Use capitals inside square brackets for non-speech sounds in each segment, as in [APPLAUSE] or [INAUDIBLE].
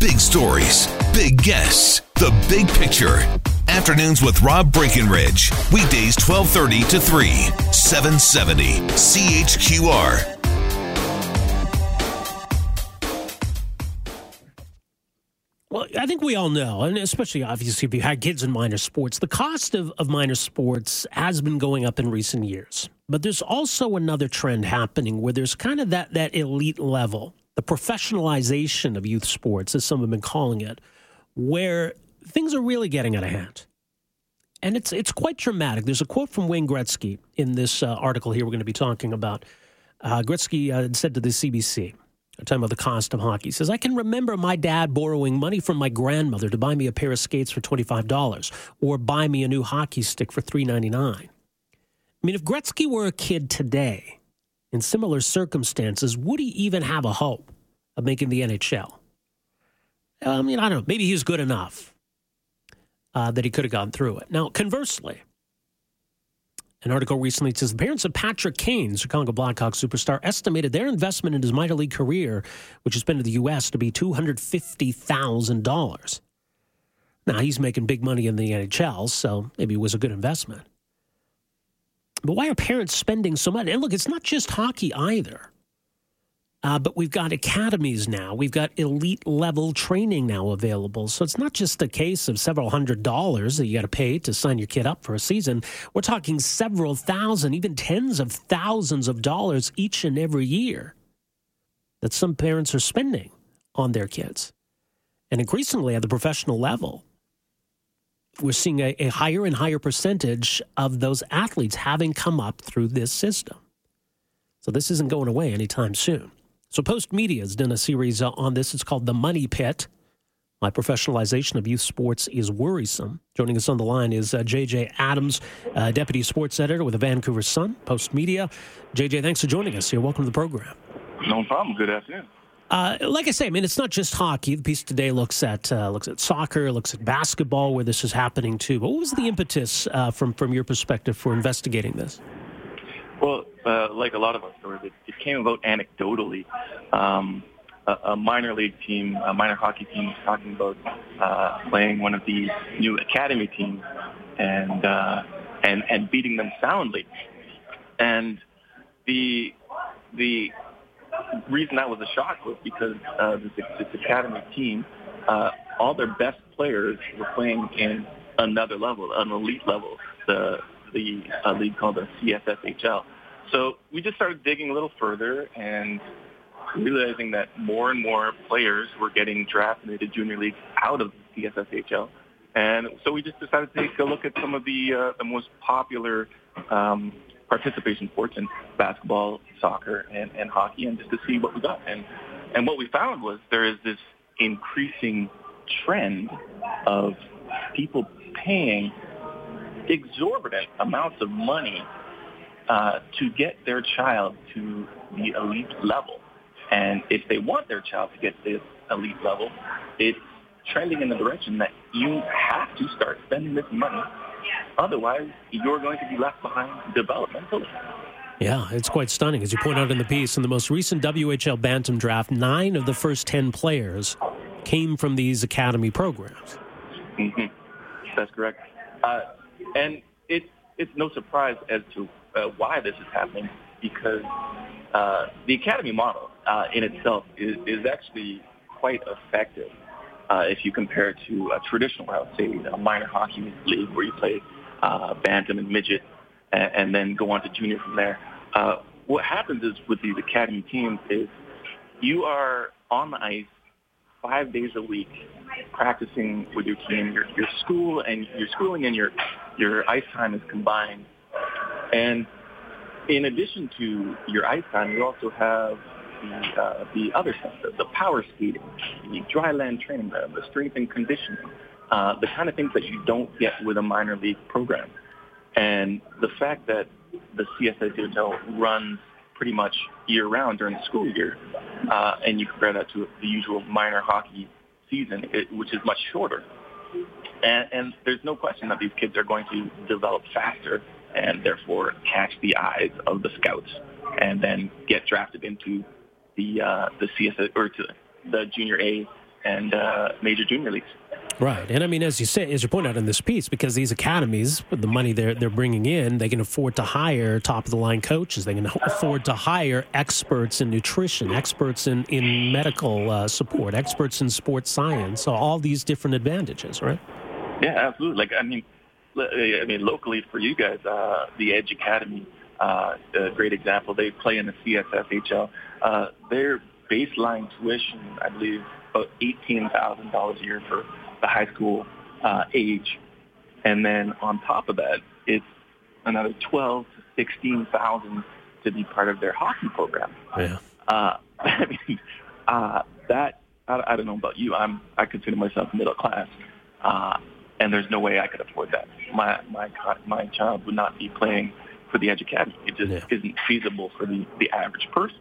Big stories, big guests, the big picture. Afternoons with Rob Breckenridge. Weekdays 1230 to 3, 770 CHQR. Well, I think we all know, and especially obviously if you had kids in minor sports, the cost of, of minor sports has been going up in recent years. But there's also another trend happening where there's kind of that, that elite level, the professionalization of youth sports, as some have been calling it, where things are really getting out of hand. And it's, it's quite dramatic. There's a quote from Wayne Gretzky in this uh, article here we're going to be talking about. Uh, Gretzky uh, said to the CBC, talking about the cost of hockey. He says, I can remember my dad borrowing money from my grandmother to buy me a pair of skates for $25 or buy me a new hockey stick for $3.99. I mean, if Gretzky were a kid today in similar circumstances, would he even have a hope of making the NHL? I mean, I don't know. Maybe he was good enough uh, that he could have gone through it. Now, conversely, an article recently says the parents of Patrick Kane, Chicago Blackhawks superstar, estimated their investment in his minor league career, which has been to the U.S., to be $250,000. Now, he's making big money in the NHL, so maybe it was a good investment. But why are parents spending so much? And look, it's not just hockey either. Uh, but we've got academies now. We've got elite level training now available. So it's not just a case of several hundred dollars that you got to pay to sign your kid up for a season. We're talking several thousand, even tens of thousands of dollars each and every year that some parents are spending on their kids. And increasingly at the professional level, we're seeing a, a higher and higher percentage of those athletes having come up through this system. So this isn't going away anytime soon. So Post Media has done a series uh, on this. It's called The Money Pit. My professionalization of youth sports is worrisome. Joining us on the line is uh, JJ Adams, uh, deputy sports editor with the Vancouver Sun, Post Media. JJ, thanks for joining us here. Welcome to the program. No problem. Good afternoon. Uh, like I say, I mean, it's not just hockey. The piece today looks at uh, looks at soccer, looks at basketball, where this is happening too. But what was the impetus uh, from from your perspective for investigating this? Well, uh, like a lot of stories, it, it came about anecdotally. Um, a, a minor league team, a minor hockey team, was talking about uh, playing one of these new academy teams and uh, and and beating them soundly. And the the reason that was a shock was because uh, this, this academy team, uh, all their best players were playing in another level, an elite level, the the uh, league called the CSSHL. So we just started digging a little further and realizing that more and more players were getting drafted into junior leagues out of the CSSHL. And so we just decided to take a look at some of the uh, the most popular um, participation sports in basketball, soccer, and, and hockey, and just to see what we got. And and what we found was there is this increasing trend of people paying exorbitant amounts of money uh, to get their child to the elite level. And if they want their child to get this elite level, it's trending in the direction that you have to start spending this money. Otherwise, you're going to be left behind developmentally. Yeah, it's quite stunning. As you point out in the piece, in the most recent WHL Bantam draft, nine of the first 10 players came from these academy programs. Mm-hmm. That's correct. Uh, and it's, it's no surprise as to uh, why this is happening because uh, the academy model uh, in itself is, is actually quite effective uh, if you compare it to a traditional route, say a minor hockey league where you play uh, bantam and midget and, and then go on to junior from there. Uh, what happens is with these academy teams is you are on the ice five days a week practicing with your team. Your, your school and your schooling and your your ice time is combined. And in addition to your ice time, you also have the uh, the other stuff, the, the power skating, the dry land training, the, the strength and conditioning, uh, the kind of things that you don't get with a minor league program. And the fact that the CSSHL runs pretty much year-round during the school year, uh, and you compare that to the usual minor hockey season, it, which is much shorter. And, and there's no question that these kids are going to develop faster and therefore catch the eyes of the scouts and then get drafted into the uh, the CSS or to the junior A and uh, major junior leagues. Right, and I mean, as you say, as you point out in this piece, because these academies, with the money they're they're bringing in, they can afford to hire top of the line coaches. They can afford to hire experts in nutrition, experts in in medical uh, support, experts in sports science. So all these different advantages, right? Yeah, absolutely. Like I mean, I mean, locally for you guys, uh, the Edge Academy, uh, a great example. They play in the CSSHL. Uh, their baseline tuition, I believe, about eighteen thousand dollars a year for the high school uh, age, and then on top of that, it's another twelve to sixteen thousand to be part of their hockey program. Yeah. Uh, [LAUGHS] I mean, uh, that I, I don't know about you. I'm I consider myself middle class. Uh, and there's no way I could afford that. My my my child would not be playing for the Edge Academy. It just yeah. isn't feasible for the the average person.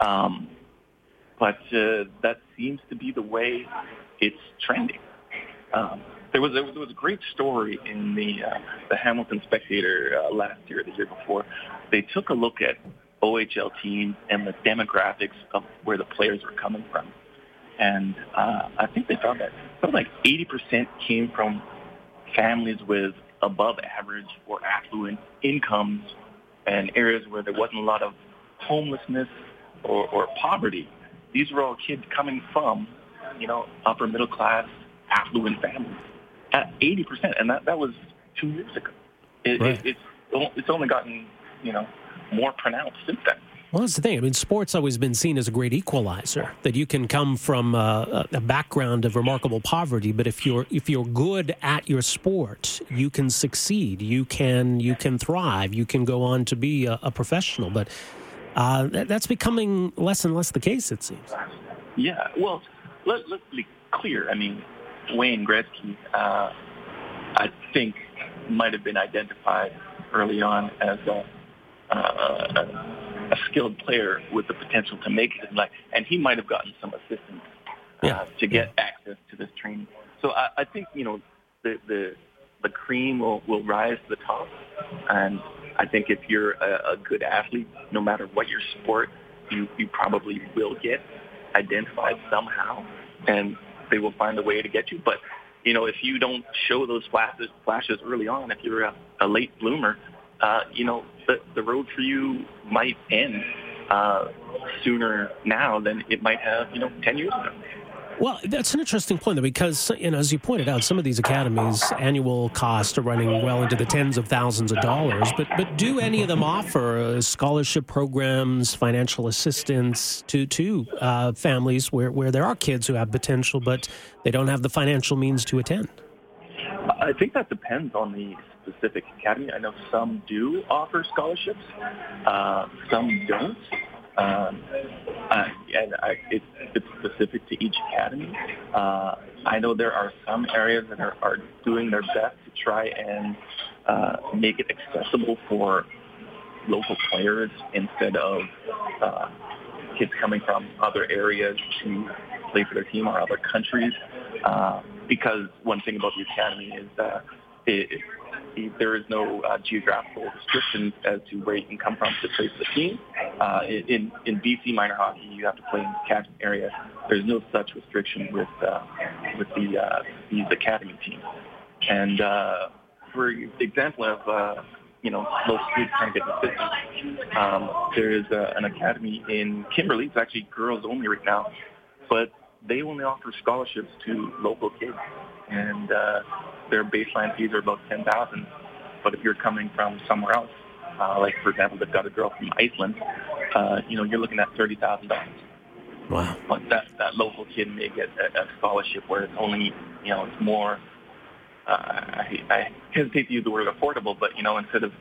Um, but uh, that seems to be the way it's trending. Um, there was there was a great story in the uh, the Hamilton Spectator uh, last year, the year before. They took a look at OHL teams and the demographics of where the players were coming from and uh, I think they found that something like 80% came from families with above average or affluent incomes and areas where there wasn't a lot of homelessness or, or poverty. These were all kids coming from, you know, upper middle class, affluent families at 80%, and that, that was two years ago. It, right. it, it's, it's only gotten, you know, more pronounced since then. Well, that's the thing. I mean, sports always been seen as a great equalizer. That you can come from a, a, background of remarkable poverty, but if you're if you're good at your sport, you can succeed. You can you can thrive. You can go on to be a, a professional. But uh, that, that's becoming less and less the case. It seems. Yeah. Well, let, let's be clear. I mean, Wayne Gretzky, uh, I think, might have been identified early on as a, uh, a a skilled player with the potential to make it in life, and he might have gotten some assistance uh, yeah. to get yeah. access to this training. So I, I think you know the the the cream will will rise to the top, and I think if you're a, a good athlete, no matter what your sport, you you probably will get identified somehow, and they will find a way to get you. But you know, if you don't show those flashes flashes early on, if you're a, a late bloomer, uh, you know, the, the road for you might end uh, sooner now than it might have, you know, 10 years ago. Well, that's an interesting point, though, because you know, as you pointed out, some of these academies' annual costs are running well into the tens of thousands of dollars. But but do any of them offer uh, scholarship programs, financial assistance to to uh, families where where there are kids who have potential, but they don't have the financial means to attend? I think that depends on the specific academy. I know some do offer scholarships, uh, some don't. Um, uh, and I, it's, it's specific to each academy. Uh, I know there are some areas that are, are doing their best to try and uh, make it accessible for local players instead of uh, kids coming from other areas to play for their team or other countries. Uh, because one thing about the academy is that it, there is no uh, geographical restrictions as to where you can come from to play for the team. Uh, in in BC minor hockey, you have to play in the catchment area. There's no such restriction with uh, with the uh, these academy teams. And uh, for example of uh, you know most schools trying to get the system, um, there is uh, an academy in Kimberley. It's actually girls only right now, but they only offer scholarships to local kids and uh, their baseline fees are about ten thousand. But if you're coming from somewhere else, uh, like for example, they've got a girl from Iceland, uh, you know, you're looking at thirty thousand dollars. Wow. But that that local kid may get a, a scholarship where it's only, you know, it's more. Uh, I, I hesitate to use the word affordable, but you know, instead of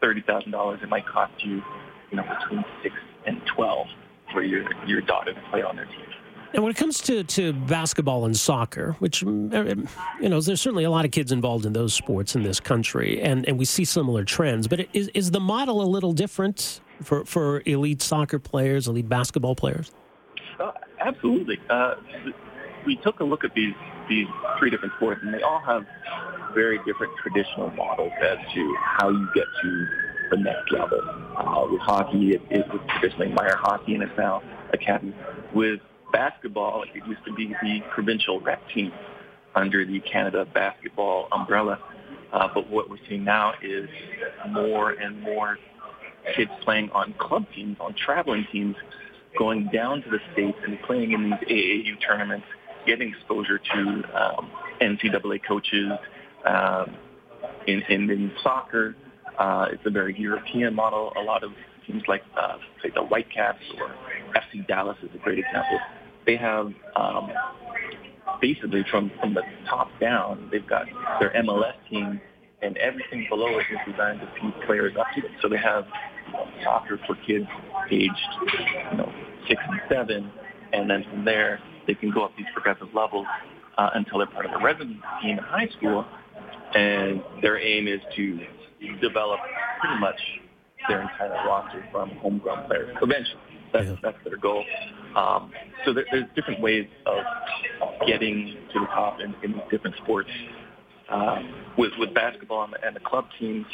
thirty thousand dollars, it might cost you, you know, between six and twelve for your your daughter to play on their team. And when it comes to, to basketball and soccer, which, mm, uh, you know, there's certainly a lot of kids involved in those sports in this country, and, and we see similar trends. But is, is the model a little different for, for elite soccer players, elite basketball players? Uh, absolutely. Uh, we took a look at these, these three different sports, and they all have very different traditional models as to how you get to the next level. Uh, with hockey, it, it was traditionally minor hockey, and it's now academy. With basketball, it used to be the provincial rec team under the Canada basketball umbrella. Uh, but what we're seeing now is more and more kids playing on club teams, on traveling teams, going down to the States and playing in these AAU tournaments, getting exposure to um, NCAA coaches. Um, in, in, in soccer, uh, it's a very European model. A lot of teams like, uh, say, the Whitecaps or FC Dallas is a great example they have um, basically from from the top down, they've got their MLS team, and everything below it is designed to feed players up to it. So they have you know, soccer for kids aged you know six and seven, and then from there they can go up these progressive levels uh, until they're part of a resident team in high school, and their aim is to develop pretty much their entire roster from homegrown players eventually. That's, yeah. that's their goal. Um, so there, there's different ways of getting to the top in, in different sports. Um, with with basketball and the, and the club teams,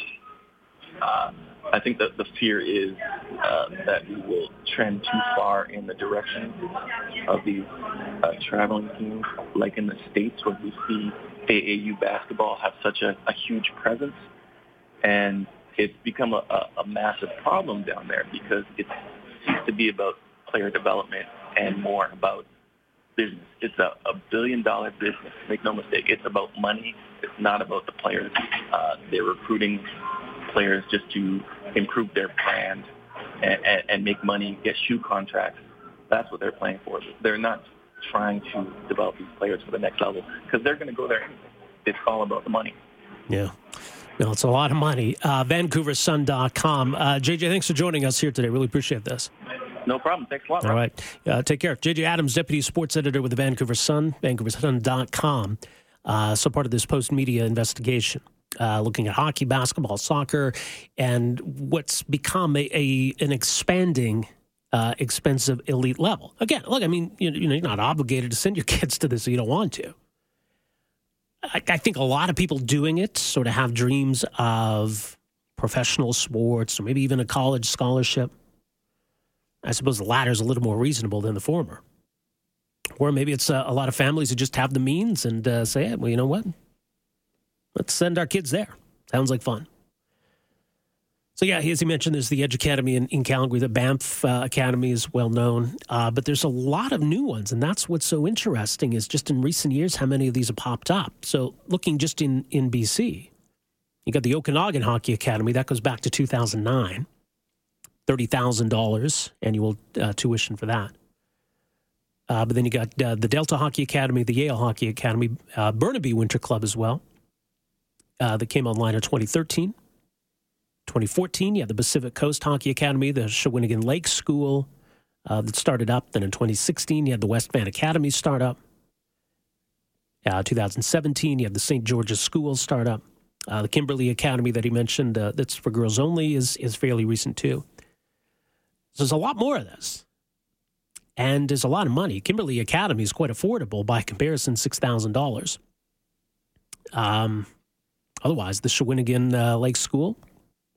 uh, I think that the fear is uh, that we will trend too far in the direction of these uh, traveling teams, like in the states where we see AAU basketball have such a, a huge presence, and it's become a, a, a massive problem down there because it's seems to be about player development and more about business. It's a, a billion dollar business. Make no mistake. It's about money. It's not about the players. Uh, they're recruiting players just to improve their brand and, and, and make money, get shoe contracts. That's what they're playing for. They're not trying to develop these players for the next level because they're going to go there. It's all about the money. Yeah. No, it's a lot of money. Uh, VancouverSun.com. Uh, JJ, thanks for joining us here today. Really appreciate this. No problem. Thanks a lot. All right. Uh, take care. JJ Adams, Deputy Sports Editor with the Vancouver Sun, VancouverSun.com. Uh, so part of this post media investigation. Uh, looking at hockey, basketball, soccer, and what's become a, a an expanding uh, expensive elite level. Again, look, I mean, you, you know, you're not obligated to send your [LAUGHS] kids to this if you don't want to. I, I think a lot of people doing it sort of have dreams of professional sports or maybe even a college scholarship. I suppose the latter is a little more reasonable than the former. Or maybe it's uh, a lot of families who just have the means and uh, say, hey, well, you know what? Let's send our kids there. Sounds like fun. So yeah, as you mentioned, there's the Edge Academy in, in Calgary. The Banff uh, Academy is well known, uh, but there's a lot of new ones, and that's what's so interesting. Is just in recent years how many of these have popped up. So looking just in in BC, you got the Okanagan Hockey Academy that goes back to 2009, thirty thousand dollars annual uh, tuition for that. Uh, but then you got uh, the Delta Hockey Academy, the Yale Hockey Academy, uh, Burnaby Winter Club as well. that came online in 2013. 2014, you had the Pacific Coast Hockey Academy, the Shawnigan Lake School uh, that started up. Then in 2016, you had the West Van Academy start up. Uh, 2017, you had the St. George's School start up. Uh, the Kimberley Academy that he mentioned, uh, that's for girls only, is, is fairly recent too. There's a lot more of this. And there's a lot of money. Kimberley Academy is quite affordable by comparison, $6,000. Um, otherwise, the Shawnigan uh, Lake School,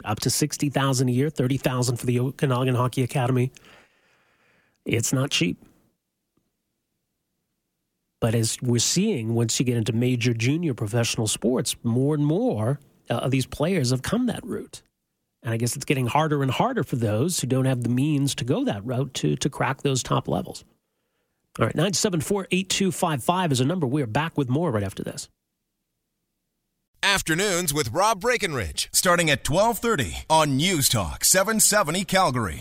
up to 60000 a year, 30000 for the Okanagan Hockey Academy. It's not cheap. But as we're seeing, once you get into major junior professional sports, more and more uh, of these players have come that route. And I guess it's getting harder and harder for those who don't have the means to go that route to, to crack those top levels. All right, 974 8255 is a number. We are back with more right after this. Afternoons with Rob Breckenridge, starting at 1230 on News Talk 770 Calgary.